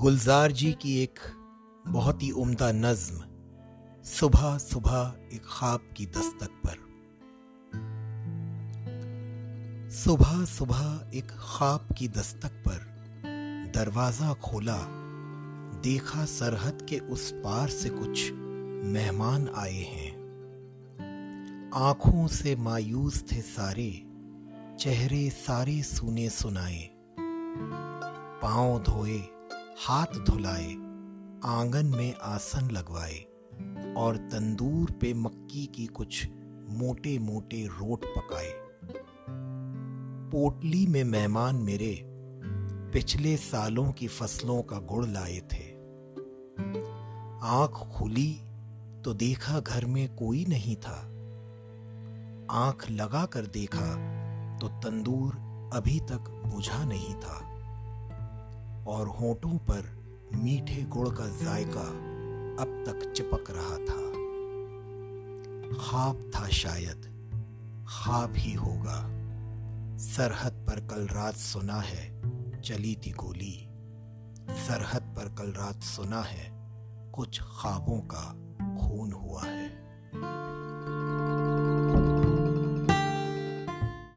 गुलजार जी की एक बहुत ही उम्दा नज्म सुबह सुबह एक ख्वाब की दस्तक पर। सुबह सुबह एक ख्वाब की दस्तक पर दरवाज़ा खोला, देखा सरहद के उस पार से कुछ मेहमान आए हैं। आँखों से मायूस थे सारे, चेहरे सारे सुने सुनाए पाँव धोए हाथ धुलाए, आँगन में आसन लगवाए और तंदूर पे मक्की की कुछ मोटे मोटे रोट पकाए। पोटली में मेहमान मेरे पिछले सालों की फ़सलों का गुड़ लाए थे। आँख खुली तो देखा घर में कोई नहीं था। आँख लगा कर देखा तो तंदूर अभी तक बुझा नहीं था। और होठों पर मीठे गुड़ का जायका अब तक चिपक रहा था। खाब था शायद, खाब ही होगा। सरहद पर कल रात सुना है, चली थी गोली। सरहद पर कल रात सुना है कुछ ख्वाबों का